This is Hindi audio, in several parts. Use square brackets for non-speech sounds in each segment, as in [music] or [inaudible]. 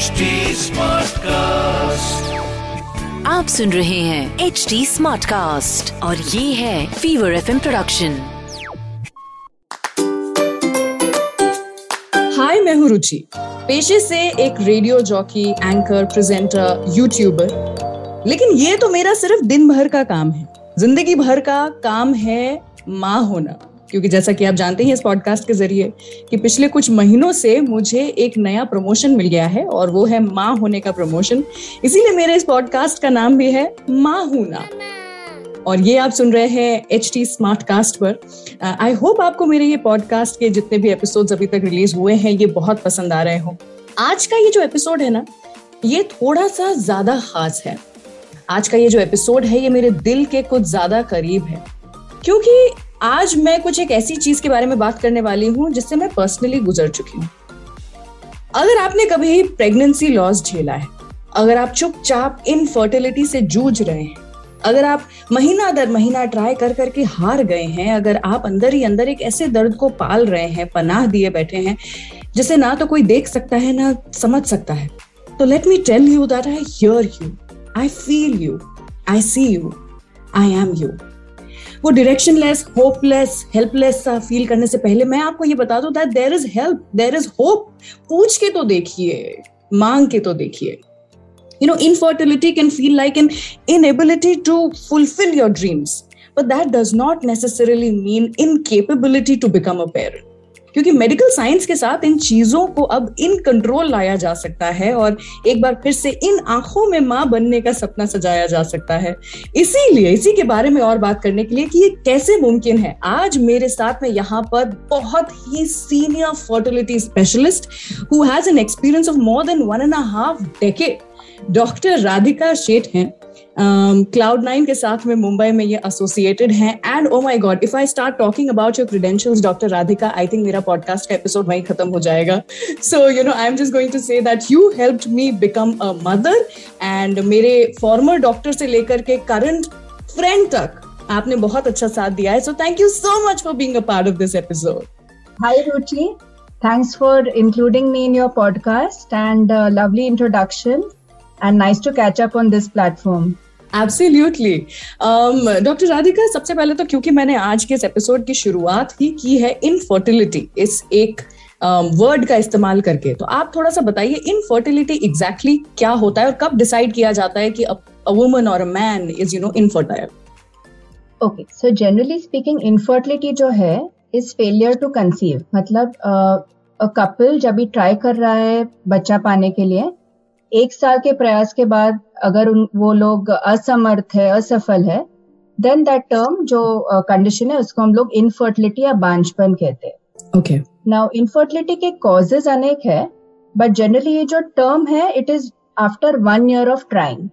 HD Smartcast. आप सुन रहे हैं एच डी स्मार्ट कास्ट और ये है फीवर एफ़ प्रोडक्शन हाय मैं हूँ रुचि। पेशे से एक radio jockey anchor presenter YouTuber लेकिन ये तो मेरा सिर्फ़ दिन भर का काम है। ज़िंदगी भर का काम है माँ होना। क्योंकि जैसा कि आप जानते हैं इस पॉडकास्ट के ज़रिए कि पिछले कुछ महीनों से मुझे एक नया प्रमोशन मिल गया है और वो है माँ होने का प्रमोशन इसीलिए मेरे इस पॉडकास्ट का नाम भी है माँ होना। और ये आप सुन रहे हैं एच टी स्मार्ट कास्ट पर। आई uh, होप आपको मेरे ये पॉडकास्ट के जितने भी एपिसोड्स अभी तक रिलीज़ हुए हैं ये बहुत पसंद आ रहे हो। आज का ये जो एपिसोड है ना ये थोड़ा सा ज़्यादा खास है। आज का ये जो एपिसोड है ये मेरे दिल के कुछ ज़्यादा करीब है। क्योंकि आज मैं कुछ एक ऐसी चीज़ के बारे में बात करने वाली हूँ, जिससे मैं पर्सनली गुजर चुकी हूँ। अगर आपने कभी प्रेगनेंसी लॉस झेला है, अगर आप चुपचाप इनफर्टिलिटी से जूझ रहे हैं, अगर आप महीना दर महीना ट्राई कर करके हार गए हैं, अगर आप अंदर ही अंदर एक ऐसे दर्द को पाल रहे हैं, पनाह दिए बैठे हैं, जिसे ना तो कोई देख सकता है, ना समझ सकता है तो let me tell you that I hear you I feel you I see you I am you वो डिरेक्शन लेस होपलेस हेल्पलेस सा फील करने से पहले मैं आपको ये बता दूँ that there is help there is hope पूछ के तो देखिए, मांग के तो देखिए. You know infertility can feel like an inability to fulfil your dreams but that does not necessarily mean incapability to become a parent क्योंकि मेडिकल साइंस के साथ इन चीज़ों को अब इन कंट्रोल लाया जा सकता है और एक बार फिर से इन आँखों में माँ बनने का सपना सजाया जा सकता है। इसीलिए, इसी के बारे में और बात करने के लिए कि ये कैसे मुमकिन है। आज मेरे साथ में यहाँ पर बहुत ही senior fertility specialist who has an experience of more than one and half decade doctor Radhika Sheth हैं। क्लाउड um, नाइन के साथ में मुंबई में ये एसोसिएटेड हैं. And oh my God if I start talking about your credentials doctor Radhika I think मेरा पॉडकास्ट का एपिसोड वहीं खत्म हो जाएगा. So you know I am just going to say that you helped me become a mother and मेरे फॉर्मर डॉक्टर से लेकर के करंट फ्रेंड तक आपने बहुत अच्छा साथ दिया है. So thank you so much for being a part of this episode hi Ruchi thanks for including me in your podcast and lovely introduction. And nice to catch up on this platform. Absolutely doctor Radhika सबसे पहले तो क्योंकि मैंने आज के इस एपिसोड की शुरुआत ही की है इनफर्टिलिटी इस एक वर्ड um, का इस्तेमाल करके। तो आप थोड़ा सा बताइए इनफर्टिलिटी एग्जैक्टली क्या होता है और कब डिसाइड किया जाता है कि अ वुमन और a man is you know infertile okay so generally speaking infertility जो है इज़ फेलियर टू कंसीव मतलब कपल uh, जब भी ट्राई कर रहा है बच्चा पाने के लिए एक साल के प्रयास के बाद अगर उन वो लोग असमर्थ है असफल है देन दैट टर्म जो कंडीशन uh, है उसको हम लोग इनफर्टिलिटी या बांझपन कहते हैं। ओके नाउ इनफर्टिलिटी के कॉजेज अनेक है बट जनरली ये जो टर्म है it is after one year of trying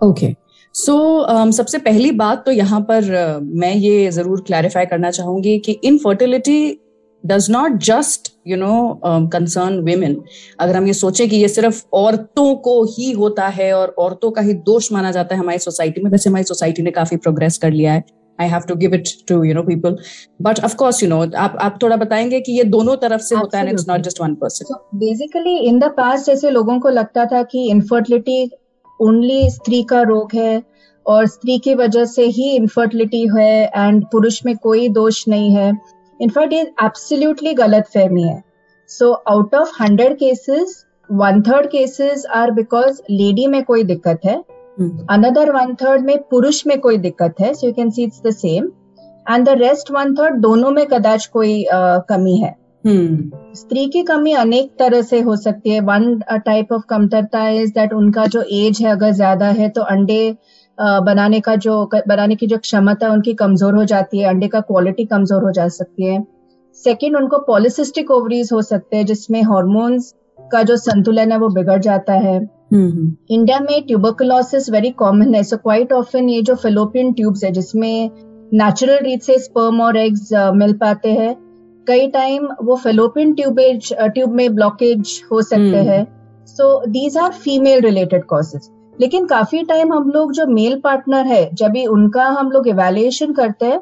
okay so सबसे पहली बात तो यहाँ पर uh, मैं ये ज़रूर क्लैरिफाई करना चाहूँगी कि infertility does not just you know concern women अगर हम ये सोचें कि ये सिर्फ़ औरतों को ही होता है और औरतों का ही दोष माना जाता है हमारी सोसाइटी में वैसे हमारी सोसाइटी ने काफ़ी प्रोग्रेस कर लिया है। I have to give it to you know people but of course you know आप आप थोड़ा बताएँगे कि ये दोनों तरफ़ से होता है it's not just one person basically in the past जैसे लोगों को लगता था कि इनफर्टिलिटी ओनली स्त्री का रोग है और स्त्री की वजह से ही इनफर्टिलिटी है एंड पुरुष में कोई दोष नहीं है इनफैक्ट ये एब्सोल्युटली गलत फहमी है। So out of hundred cases one third cases are because lady में कोई दिक्कत है। अनदर वन थर्ड में पुरुष में कोई दिक्कत है। So you can see it's the same and the rest one third दोनों में कदाच कोई uh, कमी है। hmm. स्त्री की कमी अनेक तरह से हो सकती है। वन टाइप ऑफ़ कमतरता इज़ दैट उनका जो एज है अगर ज़्यादा है तो अंडे बनाने का जो बनाने की जो क्षमता उनकी कमज़ोर हो जाती है अंडे का क्वालिटी कमज़ोर हो जा सकती है। सेकेंड उनको पॉलिसिस्टिक ओवरीज हो सकते हैं जिसमें हॉर्मोन्स का जो संतुलन है वो बिगड़ जाता है। इंडिया में ट्यूबरकुलोसिस वेरी कॉमन है सो क्वाइट ऑफन ये जो फिलोपियन ट्यूब्स है जिसमें नेचुरल रीत से स्पर्म और एग्स मिल पाते हैं कई टाइम वो फिलोपियन ट्यूबेज ट्यूब में ब्लॉकेज हो सकते हैं। So these are female related causes लेकिन काफ़ी टाइम हम लोग जो मेल पार्टनर है जब भी उनका हम लोग इवेल्युएशन करते हैं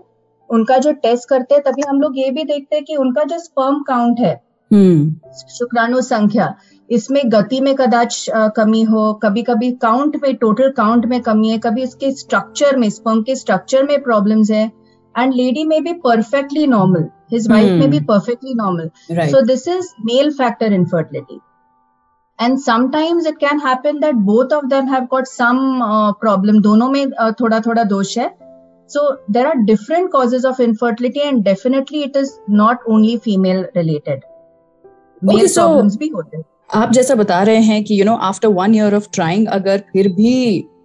उनका जो टेस्ट करते हैं तभी हम लोग ये भी देखते हैं कि उनका जो स्पर्म काउंट है hmm. शुक्राणु संख्या इसमें गति में कदाच कमी हो कभी कभी काउंट में टोटल काउंट में कमी है कभी इसके स्ट्रक्चर में स्पर्म के स्ट्रक्चर में प्रॉब्लम्स है एंड लेडी में भी परफेक्टली नॉर्मल हिज वाइफ में भी perfectly normal so this is male factor infertility and sometimes it can happen that both of them have got some problem दोनों में uh, थोड़ा थोड़ा दोष है। So there are different causes of infertility and definitely it is not only female related male problems भी होते हैं। आप जैसा बता रहे हैं कि you know after one year of trying अगर फिर भी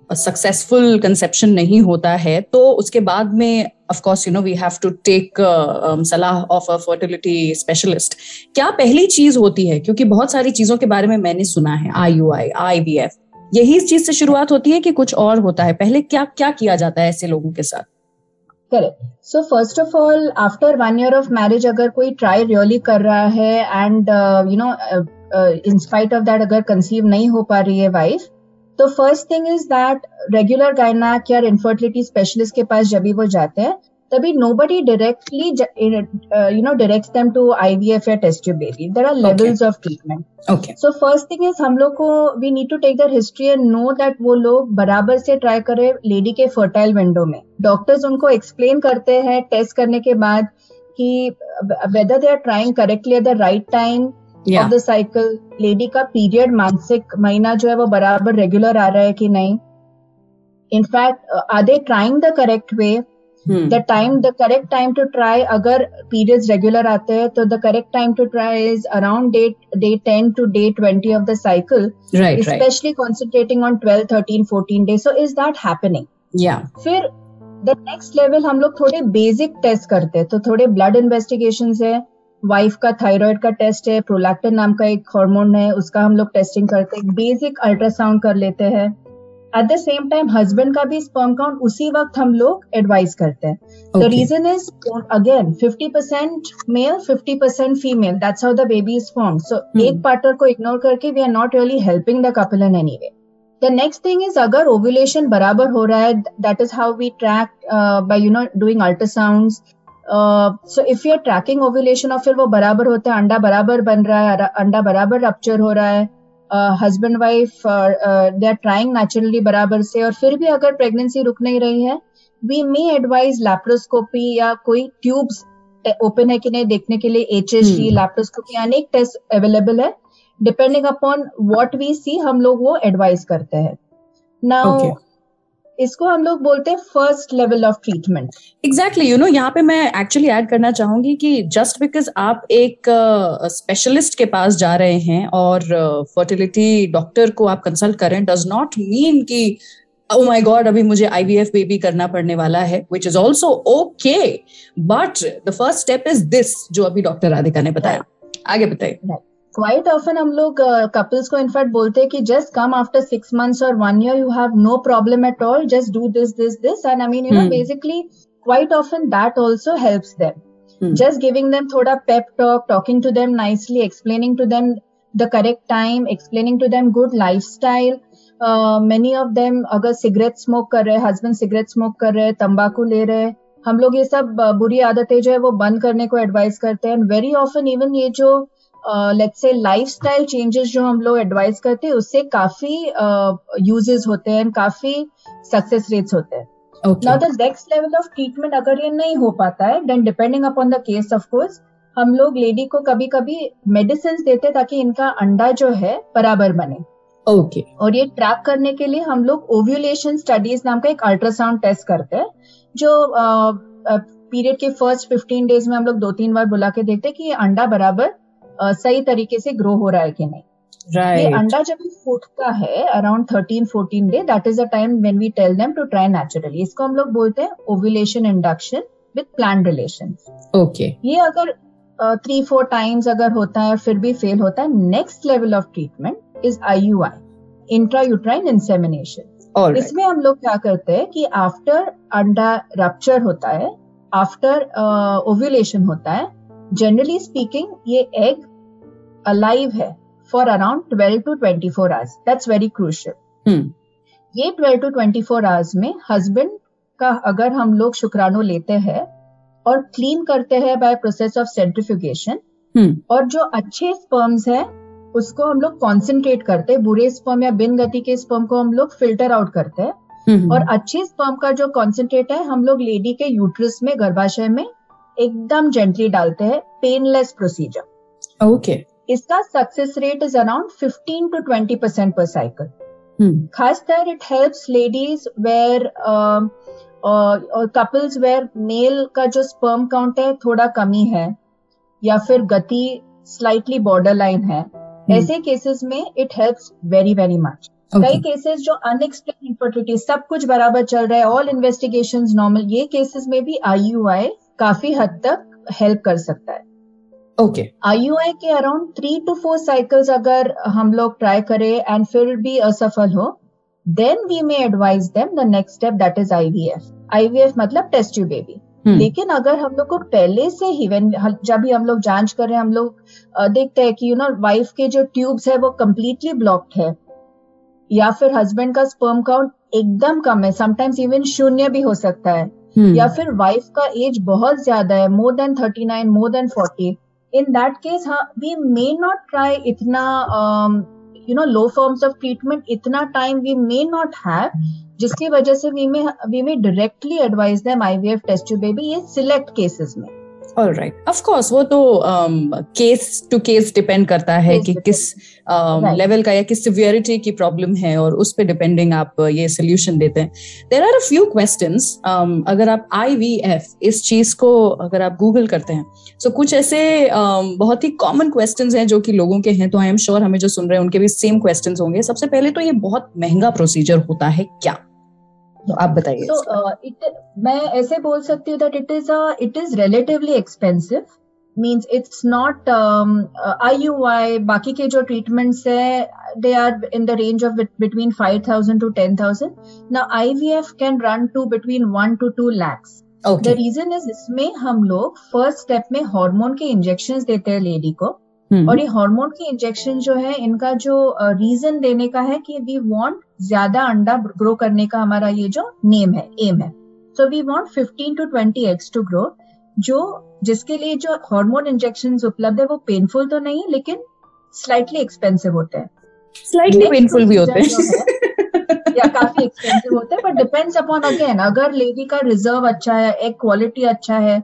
सक्सेसफुल कंसेप्शन नहीं होता है तो उसके बाद में of course you know we have to take सलाह ऑफ़ अ फर्टिलिटी स्पेशलिस्ट क्या पहली चीज़ होती है? क्योंकि बहुत सारी चीज़ों के बारे में मैंने सुना है I U I I V F यही इस चीज़ से शुरुआत होती है कि कुछ और होता है? पहले क्या क्या किया जाता है ऐसे लोगों के साथ? Correct so first of all after one year of marriage अगर कोई ट्राई रियली कर रहा है and you know in spite of that अगर कंसीव नहीं हो पा रही है वाइफ तो first thing is that regular gynaec या इनफर्टिलिटी स्पेशलिस्ट के पास जब भी वो जाते हैं तभी nobody directly you know direct them to IVF या test tube baby there are levels of treatment so first thing is हम लोग को we need to take their history and know that वो लोग बराबर से ट्राई करें लेडी के फर्टाइल विंडो में। डॉक्टर्स उनको एक्सप्लेन करते हैं टेस्ट करने के बाद कि whether they are trying correctly at the right time of the cycle lady का पीरियड मानसिक महीना जो है वो बराबर रेगुलर आ रहा है कि नहीं in fact are they trying the correct way the time the correct time to try अगर पीरियड्स रेगुलर आते हैं तो the correct time to try is around date day ten to day twenty of the cycle specially concentrating on twelve thirteen fourteen day so is that happening फिर द नेक्स्ट लेवल हम लोग थोड़े बेसिक टेस्ट करते हैं तो थोड़े ब्लड इन्वेस्टिगेशन है वाइफ का थायराइड का टेस्ट है प्रोलैक्टिन नाम का एक हार्मोन है उसका हम लोग टेस्टिंग करते हैं बेसिक अल्ट्रासाउंड कर लेते हैं। At the same time husband का भी स्पर्म काउंट उसी वक्त हम लोग एडवाइस करते हैं। The reason is again 50 percent male 50 percent female that's how the baby is form so एक पार्टनर को इग्नोर करके we are not really helping the couple in any way the next thing is अगर ओव्यूलेशन बराबर हो रहा है that is how we track by you know doing ultrasound so if you are tracking ovulation और फिर वो बराबर होता है अंडा बराबर बन रहा है अंडा बराबर रप्चर हो रहा है husband wife they are trying naturally बराबर से और फिर भी अगर प्रेगनेंसी रुक नहीं रही है वी मे एडवाइज लैप्रोस्कोपी या कोई ट्यूब्स ओपन है कि नहीं देखने के लिए एच एच डी लैप्रोस्कोपी अनेक टेस्ट अवेलेबल है depending upon what we see हम लोग वो एडवाइज करते हैं नाउ okay. इसको हम लोग बोलते हैं first level of treatment exactly you know यहाँ पे मैं एक्चुअली ऐड करना चाहूँगी कि जस्ट बिकॉज़ आप एक स्पेशलिस्ट uh, के पास जा रहे हैं और फर्टिलिटी uh, डॉक्टर को आप कंसल्ट करें डज नॉट मीन कि ओ माय गॉड अभी मुझे आईवीएफ बेबी करना पड़ने वाला है which is also okay but the first step is this जो अभी डॉक्टर राधिका ने बताया। आगे बताइए। क्वाइट ऑफन हम लोग कपल्स को इनफैक्ट बोलते हैं कि just come after six months और one year you have no problem at all just do this this this and I mean you know basically quite often that also helps them just giving them thoda pep talk talking to them nicely explaining to them the correct time explaining to them good lifestyle. Uh, many of them अगर सिगरेट स्मोक कर रहे हैं हस्बैंड सिगरेट स्मोक कर रहे तंबाकू ले रहे हम लोग ये सब बुरी आदतें जो है वो बंद करने को एडवाइस करते हैं. वेरी ऑफन इवन ये जो लेट्स से लाइफस्टाइल चेंजेस जो हम लोग एडवाइस करते हैं उससे काफ़ी यूजेस uh, होते हैं काफ़ी सक्सेस रेट्स होते हैं। Now the next level of treatment अगर ये नहीं हो पाता है then depending upon the case of course हम लोग लेडी को कभी कभी मेडिसिन देते ताकि इनका अंडा जो है बराबर बने। Okay okay. और ये ट्रैक करने के लिए हम लोग ओव्यूलेशन स्टडीज़ नाम का एक अल्ट्रासाउंड टेस्ट करते हैं जो पीरियड uh, के फ़र्स्ट फिफ्टीन डेज़ में हम लोग दो तीन बार बुला के देखते हैं कि ये अंडा बराबर सही तरीके से ग्रो हो रहा है कि नहीं। right. ये अंडा जब फूटता है around thirteen fourteen day that is a time when we tell them to try naturally इसको हम लोग बोलते हैं ovulation induction with plan relation okay ये अगर थ्री फोर टाइम्स अगर होता है फिर भी फेल होता है next level of treatment is I U I intra uterine insemination इसमें हम लोग क्या करते हैं कि आफ्टर अंडा रप्चर होता है आफ्टर ओव्यूलेशन uh, होता है जनरली स्पीकिंग ये एग अलाइव है for around twelve to twenty four hours that's very crucial ये twelve to twenty four hours में हस्बैंड का अगर हम लोग शुक्राणु लेते हैं और क्लीन करते हैं बाय प्रोसेस ऑफ़ सेंट्रिफ्यूगेशन और जो अच्छे स्पर्म्स है उसको हम लोग कॉन्सेंट्रेट करते हैं बुरे स्पर्म या बिन गति के स्पर्म को हम लोग फ़िल्टर आउट करते हैं हम्म, और अच्छे स्पर्म का जो कॉन्सेंट्रेट है हम लोग लेडी के यूट्रस में गर्भाशय में एकदम जेंटली डालते हैं पेनलेस प्रोसीजर ओके इसका success rate is around 15 to 20 percent per cycle खासकर इट हेल्प्स लेडीज़ वेयर और कपल्स वेयर मेल का जो स्पर्म काउंट है थोड़ा कमी है या फिर गति स्लाइटली बॉर्डर लाइन है ऐसे केसेस में it helps very very much कई केसेस जो अनएक्सप्लेन इनफर्टिलिटी सब कुछ बराबर चल रहा है ऑल इन्वेस्टिगेशन नॉर्मल ये केसेस में भी आईयूआई काफ़ी हद तक हेल्प कर सकता है। ओके आईयूआई के around three to four cycles अगर हम लोग ट्राई करें एंड फिर भी असफल हो then we may advise them the next step that is IVF IVF मतलब टेस्ट ट्यूब बेबी लेकिन अगर हम लोग को पहले से ही वेन जब भी हम लोग जाँच कर रहे हैं हम लोग देखते हैं कि यू नो वाइफ के जो ट्यूब्स है वो कम्प्लीटली ब्लॉक्ड है। या फिर हस्बैंड का स्पर्म काउंट एकदम कम है। समटाइम्स इवन शून्य भी हो सकता है। या फिर वाइफ का एज बहुत ज़्यादा है more than thirty nine more than forty in that case we may not try इतना you know low forms of treatment इतना time we may not have जिसकी वजह से we may we may directly advise them IVF test tube baby ये सिलेक्ट केसेस में। ऑल राइट ऑफ़ कोर्स वो तो केस टू केस डिपेंड करता है कि किस. लेवल का या किस सिवियरिटी की प्रॉब्लम है और उस पे डिपेंडिंग आप ये सोल्यूशन देते हैं। There are a few questions अगर आप आईवीएफ इस चीज़ को अगर आप गूगल करते हैं सो कुछ ऐसे um, बहुत ही कॉमन क्वेश्चन हैं जो कि लोगों के हैं तो आई एम श्योर हमें जो सुन रहे हैं उनके भी सेम क्वेश्चन होंगे। सबसे पहले तो ये बहुत महँगा प्रोसीजर होता है क्या? तो आप बताइए So uh, it मैं ऐसे बोल सकती हूँ it is a it is relatively expensive means it's not I U I बाकी के जो ट्रीटमेंट्स है they are in the range of between five thousand to ten thousand ना I V F can run to between one to two lakhs the reason is इसमें हम लोग फ़र्स्ट स्टेप में हॉर्मोन के इंजेक्शन देते हैं लेडी को। Hmm. और ये हार्मोन के इंजेक्शन जो है इनका जो रीजन uh, देने का है कि वी वांट ज़्यादा अंडा ग्रो करने का हमारा ये जो नेम है एम है। So we want 15 to 20 eggs to grow जो जिसके लिए जो हार्मोन इंजेक्शन उपलब्ध है वो पेनफुल तो नहीं लेकिन स्लाइटली एक्सपेंसिव होते हैं। स्लाइटली पेनफुल भी होते हैं। या काफ़ी एक्सपेंसिव होते हैं बट डिपेंड्स अपॉन अगेन अगर लेडी का रिज़र्व अच्छा है एग क्वालिटी अच्छा है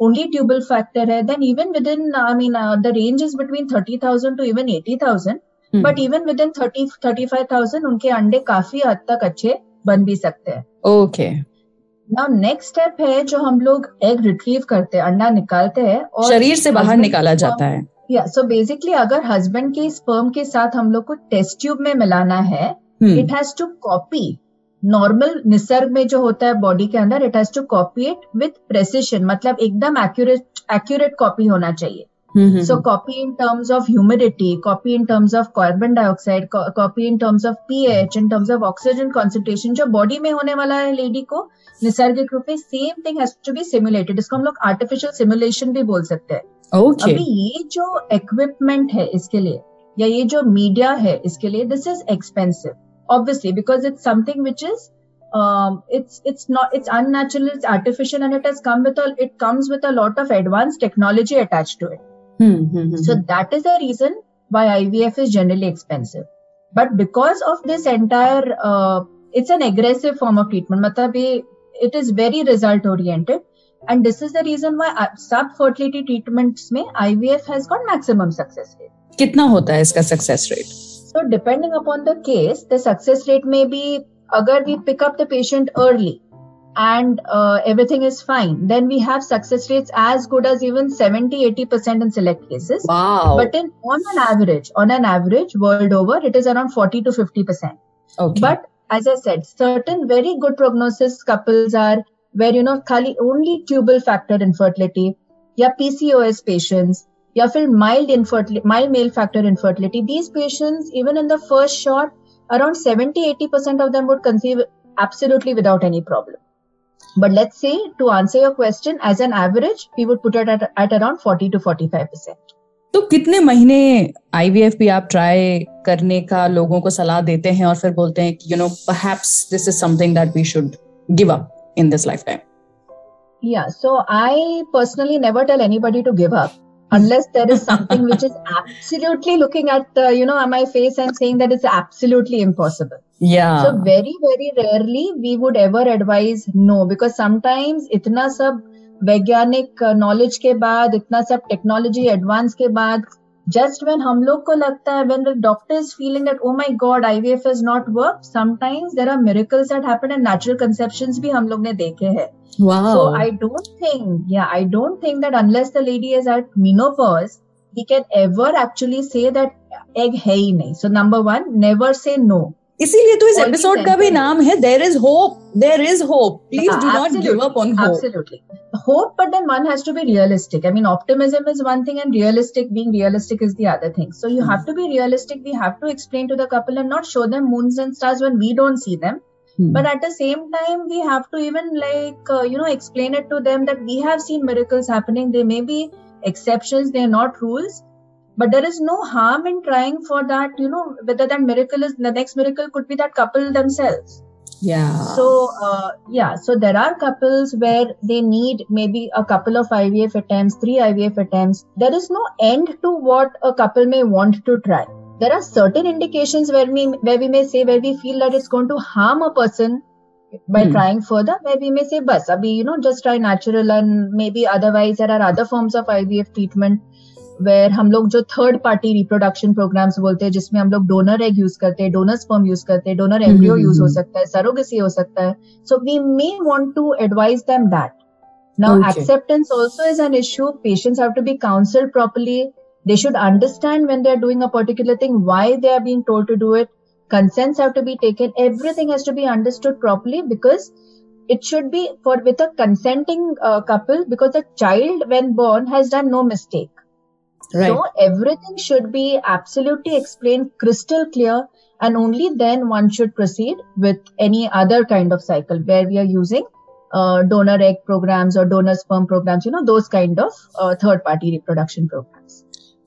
ओनली ट्यूबल फैक्टर है then even within I mean the range is between thirty thousand to even eighty thousand but even within thirty thirty five thousand उनके अंडे काफ़ी हद तक अच्छे बन भी सकते हैं। ओके नाउ नेक्स्ट स्टेप है जो हम लोग एग रिट्रीव करते हैं अंडा निकालते हैं और शरीर से बाहर निकाला जाता है। या सो बेसिकली अगर हस्बैंड के स्पर्म के साथ हम लोग को टेस्ट ट्यूब में मिलाना है it has to copy normal Nisarga में जो होता है बॉडी के अंदर it has to copy it with precision मतलब एकदम एक्यूरेट एक्यूरेट कॉपी होना चाहिए। So copy in terms of humidity copy in terms of carbon dioxide copy in terms of terms of pH, in terms of जो बॉडी में होने वाला है लेडी को निसर्गिक रूप में same thing has to be simulated इसको हम लोग आर्टिफिशियल सिमुलेशन भी बोल सकते हैं ओके अभी ये जो इक्विपमेंट है इसके लिए या ये जो मीडिया है इसके लिए this is expensive obviously because it's something which is um, it's it's not it's unnatural it's artificial and it has come with a it comes with a lot of advanced technology attached to it hmm, hmm, hmm, so that is the reason why IVF is generally expensive. But because of this entire, uh, it's an aggressive form of treatment. मतलब ये it is very result oriented, and this is the reason why uh, sub fertility treatments में IVF has got maximum success rate. कितना होता है इसका success rate So depending upon the case, the success rate may be अगर we pick up the patient early and uh, everything is fine, then we have success rates as good as even 70 80% in select cases. Wow But in on an average, on an average, world over, it is around 40 to 50 percent. Okay But as I said, certain very good prognosis couples are where, you know, only tubal factor infertility, yeah, PCOS patients, yeah, feel mild infertility, mild male factor infertility. These patients, even in the first shot, around 70 80% of them would conceive absolutely without any problem. But let's say, to answer your question, as an average, we would put it at, at around 40 to 45%. तो कितने महीने आईवीएफ भी आप ट्राई करने का लोगों को सलाह देते हैं और फिर बोलते हैं कि you know perhaps this is something that we should give up in this lifetime Yeah, so I personally never tell anybody to give up. unless there is something which is absolutely looking at uh, you know my face and saying that it's absolutely impossible yeah so very very rarely we would ever advise no because sometimes itna sab वैज्ञानिक नॉलेज के बाद इतना सब टेक्नोलॉजी एडवांस के बाद जस्ट वेन हम लोग को लगता है when the doctor is feeling that oh my God IVF is not work sometimes there are miracles that happen and natural conceptions भी हम लोग ने देखे हैं। So i don't think yeah i don't think that unless the lady is at menopause we can ever actually say that egg hai hi nahi so number 1 never say no. इसीलिए तो इस एपिसोड का भी नाम है there is hope there is hope please do not give up on hope absolutely hope but then one has to be realistic i mean optimism is one thing and realistic being realistic is the other thing so you have to be realistic we have to explain to the couple and not show them moons and stars when we don't see them hmm. but at the same time we have to even like uh, you know explain it to them that we have seen miracles happening they may be exceptions they're not rules but there is no harm in trying for that you know whether that miracle is the next miracle could be that couple themselves. Yeah. So uh, yeah so there are couples where they need maybe a couple of ivf attempts three ivf attempts. There is no end to what a couple may want to try. There are certain indications where we where we may say where we feel that it's going to harm a person by hmm. trying further where we may say bus abhi you know just try natural and maybe otherwise there are other forms of ivf treatment where हम लोग जो थर्ड पार्टी रिप्रोडक्शन प्रोग्राम्स बोलते हैं जिसमें हम लोग डोनर एग यूज करते हैं डोनर स्पर्म यूज करते हैं डोनर एम्ब्रियो यूज हो सकता है सरोगेसी हो सकता है so we may want to advise them that now okay. acceptance also is an issue patients have to be counseled properly they should understand when they are doing a particular thing why they are being told to do it consents have to be taken everything has to be understood properly because it should be for with a consenting uh, couple because the child when born has done no mistake Right. So everything should be absolutely explained crystal clear and only then one should proceed with any other kind of cycle where we are using uh, donor egg programs or donor sperm programs, you know, those kind of uh, third party reproduction programs.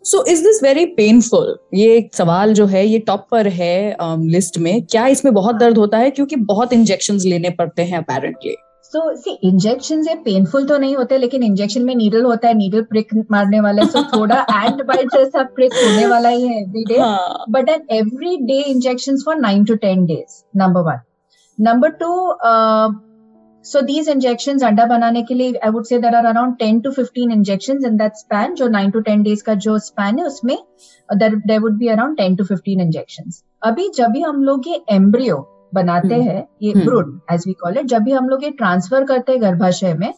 So is this very painful ये सवाल जो है ये टॉप पर है लिस्ट um, में क्या इसमें बहुत दर्द होता है क्योंकि बहुत इंजेक्शन लेने पड़ते हैं अपेरेंटली सो सी इंजेक्शन से पेनफुल तो नहीं होते लेकिन इंजेक्शन में नीडल होता है नीडल प्रिक मारने वाला सो थोड़ा एंड बाइट जैसा प्रिक होने वाला ही है every day but an every day injection for nine to ten days number one number two so these injection अंडा बनाने के लिए I would say there are around ten to fifteen injection in that span जो नाइन टू टेन डेज़ का जो स्पैन है उसमें there would be around ten to fifteen injection अभी जब भी हम लोग ये एम्ब्रियो बनाते हम्म। हैं ये brood as we call it जब भी हम लोग ये ट्रांसफ़र करते हैं गर्भाशय में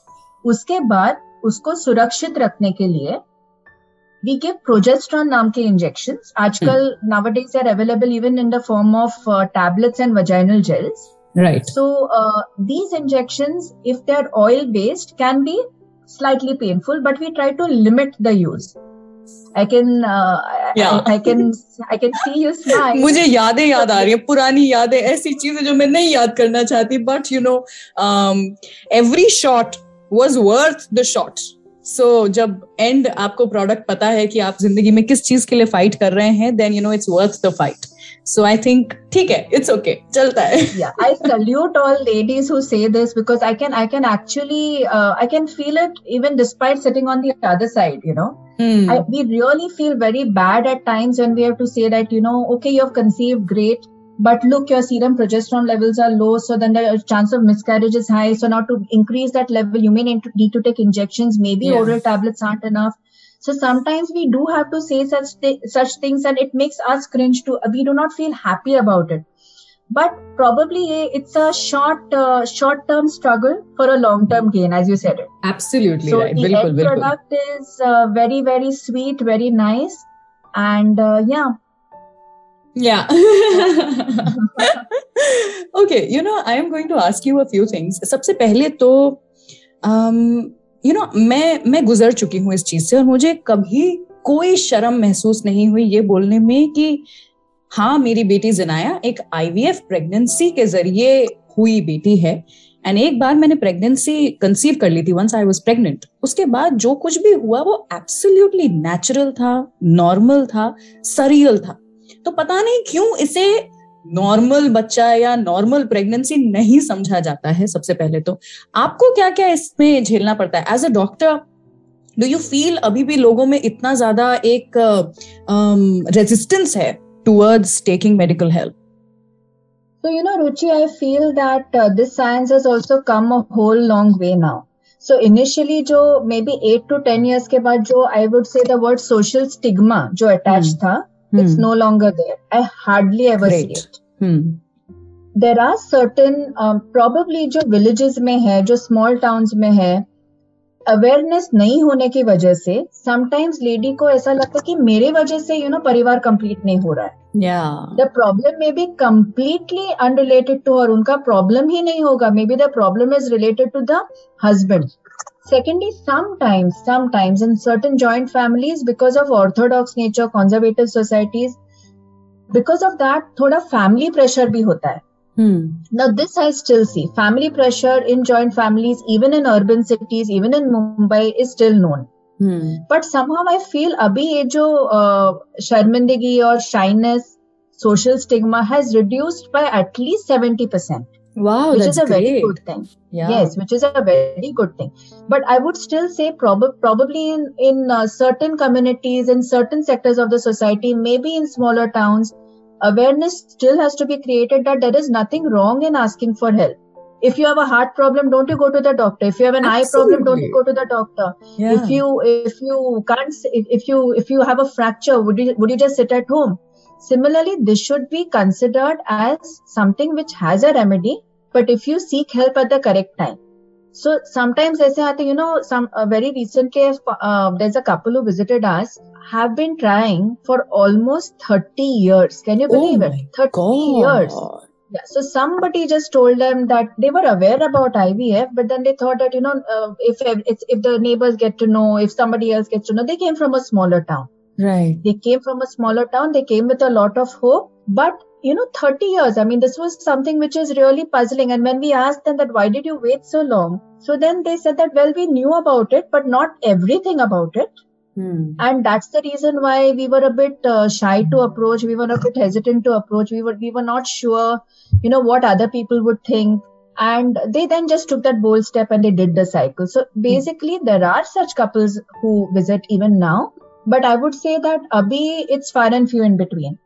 उसके बाद उसको सुरक्षित रखने के लिए वी गिव प्रोजेस्ट्रॉन नाम के इंजेक्शन आजकल nowadays are available even in the form of tablets and vaginal gels right so uh, these injections if they're oil based can be slightly painful but we try to limit the use I can I can I can I see can see you smile. मुझे यादें याद आ रही हैं पुरानी यादें ऐसी चीज़ें जो मैं नहीं याद करना चाहती but you know every shot was worth the shot so जब एंड आपको प्रोडक्ट पता है कि आप ज़िंदगी में किस चीज़ के लिए फाइट कर रहे हैं then you know it's worth the fight So I think ठीक है it's okay चलता है yeah I salute all ladies who say this because I can I can actually uh, I can feel it even despite sitting on the other side you know Hmm. I, we really feel very bad at times when we have to say that, you know, okay, you have conceived, great, but look, your serum progesterone levels are low, so then the chance of miscarriage is high. So now to increase that level, you may need to, need to take injections. Maybe yeah. oral tablets aren't enough. So sometimes we do have to say such th- such things, and it makes us cringe too. We do not feel happy about it. But probably it's a short uh, short term struggle for a long term gain, as you said it. Absolutely so right. The bilkul, end bilkul. product is uh, very very sweet, very nice, and uh, yeah. Yeah. [laughs] okay, you know, I am going to ask you a few things. सबसे पहले तो um, यू नो मैं मैं गुजर चुकी हूँ इस चीज़ से और मुझे कभी कोई शर्म महसूस नहीं हुई ये बोलने में कि हाँ मेरी बेटी जनाया एक आईवीएफ प्रेगनेंसी के ज़रिए हुई बेटी है। एंड एक बार मैंने प्रेगनेंसी कंसीव कर ली थी वंस आई वाज प्रेग्नेंट उसके बाद जो कुछ भी हुआ, वो एब्सोल्युटली नेचुरल था नॉर्मल था सरियल था। तो पता नहीं क्यों इसे नॉर्मल बच्चा या नॉर्मल प्रेगनेंसी नहीं समझा जाता है सबसे पहले तो आपको क्या क्या इसमें झेलना पड़ता है as a doctor do you feel अभी भी लोगों में इतना ज़्यादा एक रेजिस्टेंस uh, um, है towards taking medical help So, you know, Ruchi, I feel that uh, this science has also come a whole long way now. So, initially, जो maybe eight to ten years के बाद जो I would say the word social stigma जो attached hmm. था, hmm. it's no longer there. I hardly ever Great. see it. Hmm. There are certain, um, probably जो villages में है, जो small towns में है, अवेयरनेस नहीं होने की वजह से समटाइम्स लेडी को ऐसा लगता है कि मेरे वजह से यू नो परिवार कंप्लीट नहीं हो रहा है the problem may be completely unrelated to और उनका प्रॉब्लम ही नहीं होगा maybe the problem is related to the husband Secondly, sometimes, sometimes in certain joint families, because of orthodox nature, conservative societies, because of that, thoda family pressure bhi hota hai. Hmm. Now, this I still see. Family pressure in joint families, even in urban cities, even in Mumbai, is still known. Hmm. But somehow I feel abhi ye jo uh, or shyness, social stigma has reduced by at least 70%. Wow, which is a great. very good thing. Yeah. Yes, which is a very good thing. But I would still say prob- probably in in uh, certain communities, in certain sectors of the society, maybe in smaller towns, awareness still has to be created that there is nothing wrong in asking for help if you have a heart problem don't you go to the doctor if you have an Absolutely. eye problem don't you go to the doctor yeah. if you if you can't if you if you have a fracture would you would you just sit at home similarly this should be considered as something which has a remedy but if you seek help at the correct time so sometimes I say, you know, some uh, very recently, uh, there's a couple who visited us have been trying for almost 30 years. Can you believe oh it? 30 God. years. Yeah. So somebody just told them that they were aware about IVF, but then they thought that you know, uh, if if the neighbors get to know, if somebody else gets to know, they came from a smaller town. Right. They came from a smaller town. They came with a lot of hope, but you know 30 years. I mean this was something which is really puzzling. And when we asked them that why did you wait so long? So then they said that well we knew about it but not everything about it. Hmm. and that's the reason why we were a bit uh, shy to approach. We were a bit hesitant to approach. We were we were not sure you know what other people would think. And they then just took that bold step and they did the cycle. So basically hmm. there are such couples who visit even now. But i would say that abhi it's far and few in between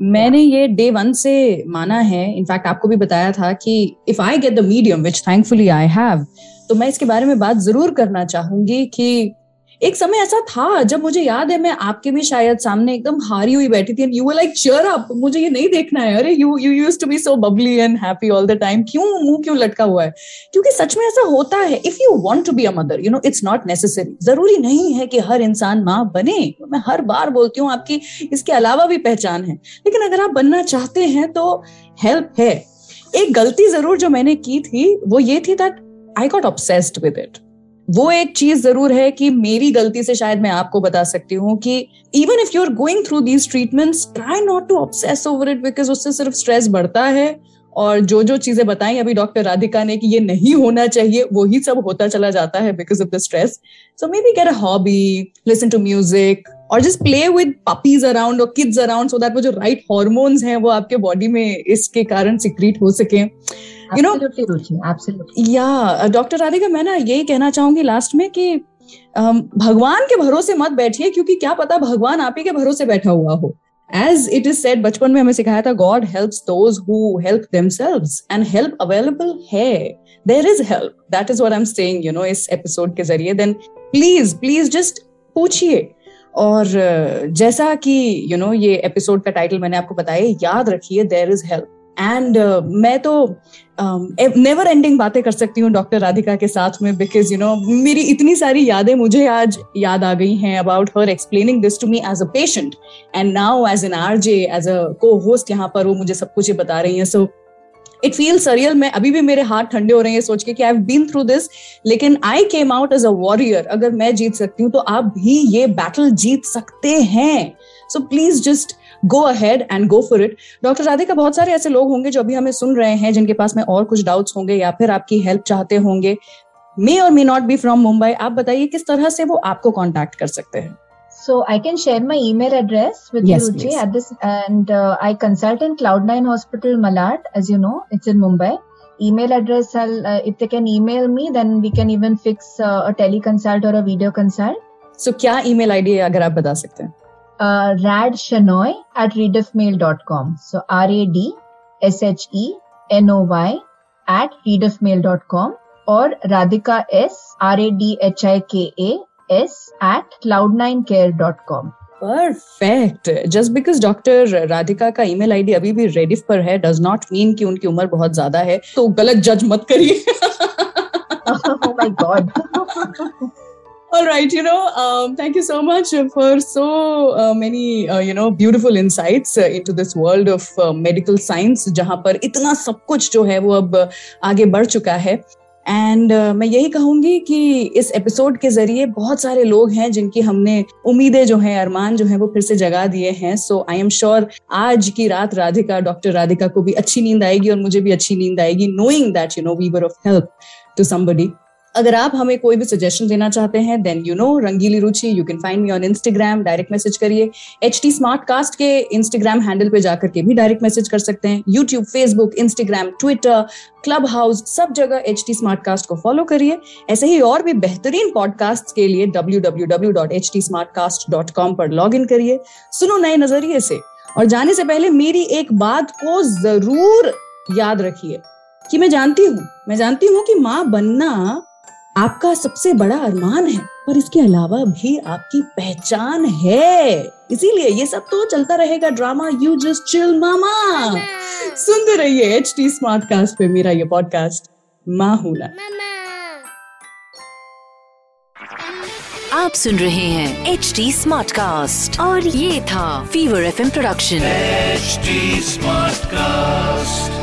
मैंने ये डे वन से माना है इनफैक्ट आपको भी बताया था कि if I get the medium which thankfully I have तो मैं इसके बारे में बात ज़रूर करना चाहूँगी कि एक समय ऐसा था, जब मुझे याद है, मैं आपके भी शायद सामने एकदम हारी हुई बैठी थी यू लाइक चेयर अप मुझे ये नहीं देखना है। अरे you you use to be so bubbly and happy all the time क्यों मुँह क्यों लटका हुआ है? क्योंकि सच में ऐसा होता है if you want to be a mother you know it's not necessary ज़रूरी नहीं है कि हर इंसान माँ बने। मैं हर बार बोलती हूँ, आपकी इसके अलावा भी पहचान है। लेकिन अगर आप बनना चाहते हैं तो हेल्प है। एक गलती ज़रूर जो मैंने की थी, वो ये थी that I got obsessed with it वो एक चीज़ ज़रूर है कि मेरी गलती से शायद मैं आपको बता सकती हूँ कि even if you are going through these treatments try not to obsess over it because उससे सिर्फ़ स्ट्रेस बढ़ता है और जो जो चीज़ें बताई अभी डॉक्टर राधिका ने कि ये नहीं होना चाहिए वो ही सब होता चला जाता है because of the stress so maybe get a hobby listen to music और just play with puppies around और किड्स अराउंड सो दैट वो जो राइट हॉर्मोन्स हैं वो आपके बॉडी में इसके कारण सिक्रीट हो सके. यू नो या डॉक्टर राधिका मैं ना यही कहना चाहूँगी लास्ट में कि um, भगवान के भरोसे मत बैठिए क्योंकि क्या पता भगवान आप ही के भरोसे बैठा हुआ हो। एज इट इज़ सेड बचपन में हमें सिखाया था God help those who help themselves and help available है। There is help that is what I am saying you know इस एपिसोड के ज़रिए। देन प्लीज़ प्लीज़ जस्ट पूछिए। और जैसा कि यू you नो know, ये एपिसोड का टाइटल मैंने आपको बताया याद रखिए there is help and uh, मैं तो नेवर um, एंडिंग बातें कर सकती हूँ डॉक्टर राधिका के साथ में बिकॉज़ यू नो मेरी इतनी सारी यादें मुझे आज याद आ गई हैं about her explaining this to me as a patient and now as an R J as a co host यहाँ पर वो मुझे सब कुछ बता रही हैं। सो इट फील सरियल मैं अभी भी मेरे हाथ ठंडे हो रहे हैं सोच के कि आई बीन थ्रू दिस लेकिन I came out as a warrior अगर मैं जीत सकती हूँ तो आप भी ये बैटल जीत सकते हैं। So please just go ahead and go for it doctor Radhika बहुत सारे ऐसे लोग होंगे जो अभी हमें सुन रहे हैं जिनके पास में और कुछ डाउट्स होंगे या फिर आपकी हेल्प चाहते होंगे मे और may not be from Mumbai आप बताइए किस तरह से वो आपको कॉन्टैक्ट कर सकते हैं So I can share my email address with yes, you, Ruchi, at this, and uh, I consult in Cloud9 Hospital, Malad. As you know, it's in Mumbai. email address, I'll, uh, if they can email me, then we can even fix uh, a teleconsult or a video consult. So, क्या email ID है अगर आप बता सकते हैं? Uh, radshanoy at readofmail.com. So R A D S H E N O Y at readofmail.com or Radhika S R A D H I K A S at cloud9care.com. Perfect just because doctor Radhika का ईमेल आईडी अभी भी रेडिफ पर है डज नॉट मीन कि उनकी उम्र बहुत ज़्यादा है तो गलत जज मत करिए oh my god all right you know um, thank you so much for so uh, many uh, you know beautiful insights uh, into this world of uh, medical science जहाँ पर इतना सब कुछ जो है वो अब आगे बढ़ चुका है। एंड uh, मैं यही कहूँगी कि इस एपिसोड के ज़रिए बहुत सारे लोग हैं जिनकी हमने उम्मीदें जो हैं अरमान जो हैं वो फिर से जगा दिए हैं। सो आई एम श्योर आज की रात राधिका डॉक्टर राधिका को भी अच्छी नींद आएगी और मुझे भी अच्छी नींद आएगी knowing that you know we were of help to somebody अगर आप हमें कोई भी सजेशन देना चाहते हैं then you know Rangeeli Ruchi you can find me on Instagram direct message करिए। एच टी स्मार्ट कास्ट के इंस्टाग्राम हैंडल पे जाकर के भी डायरेक्ट मैसेज कर सकते हैं। YouTube Facebook Instagram Twitter Clubhouse सब जगह एच टी स्मार्ट कास्ट को फॉलो करिए। ऐसे ही और भी बेहतरीन पॉडकास्ट के लिए W W W dot H T Smartcast dot com पर लॉग इन करिए। सुनो नए नज़रिए से और जाने से पहले मेरी एक बात को ज़रूर याद रखिए कि मैं जानती हूँ, मैं जानती हूँ कि माँ बनना आपका सबसे बड़ा अरमान है पर इसके अलावा भी आपकी पहचान है। इसीलिए ये सब तो चलता रहेगा ड्रामा। यू जस्ट चिल मामा। सुनते रहिए एच टी स्मार्ट कास्ट पे मेरा ये पॉडकास्ट माँ हूँ आप सुन रहे हैं एच टी स्मार्ट कास्ट और ये था fever F production H smart Smartcast.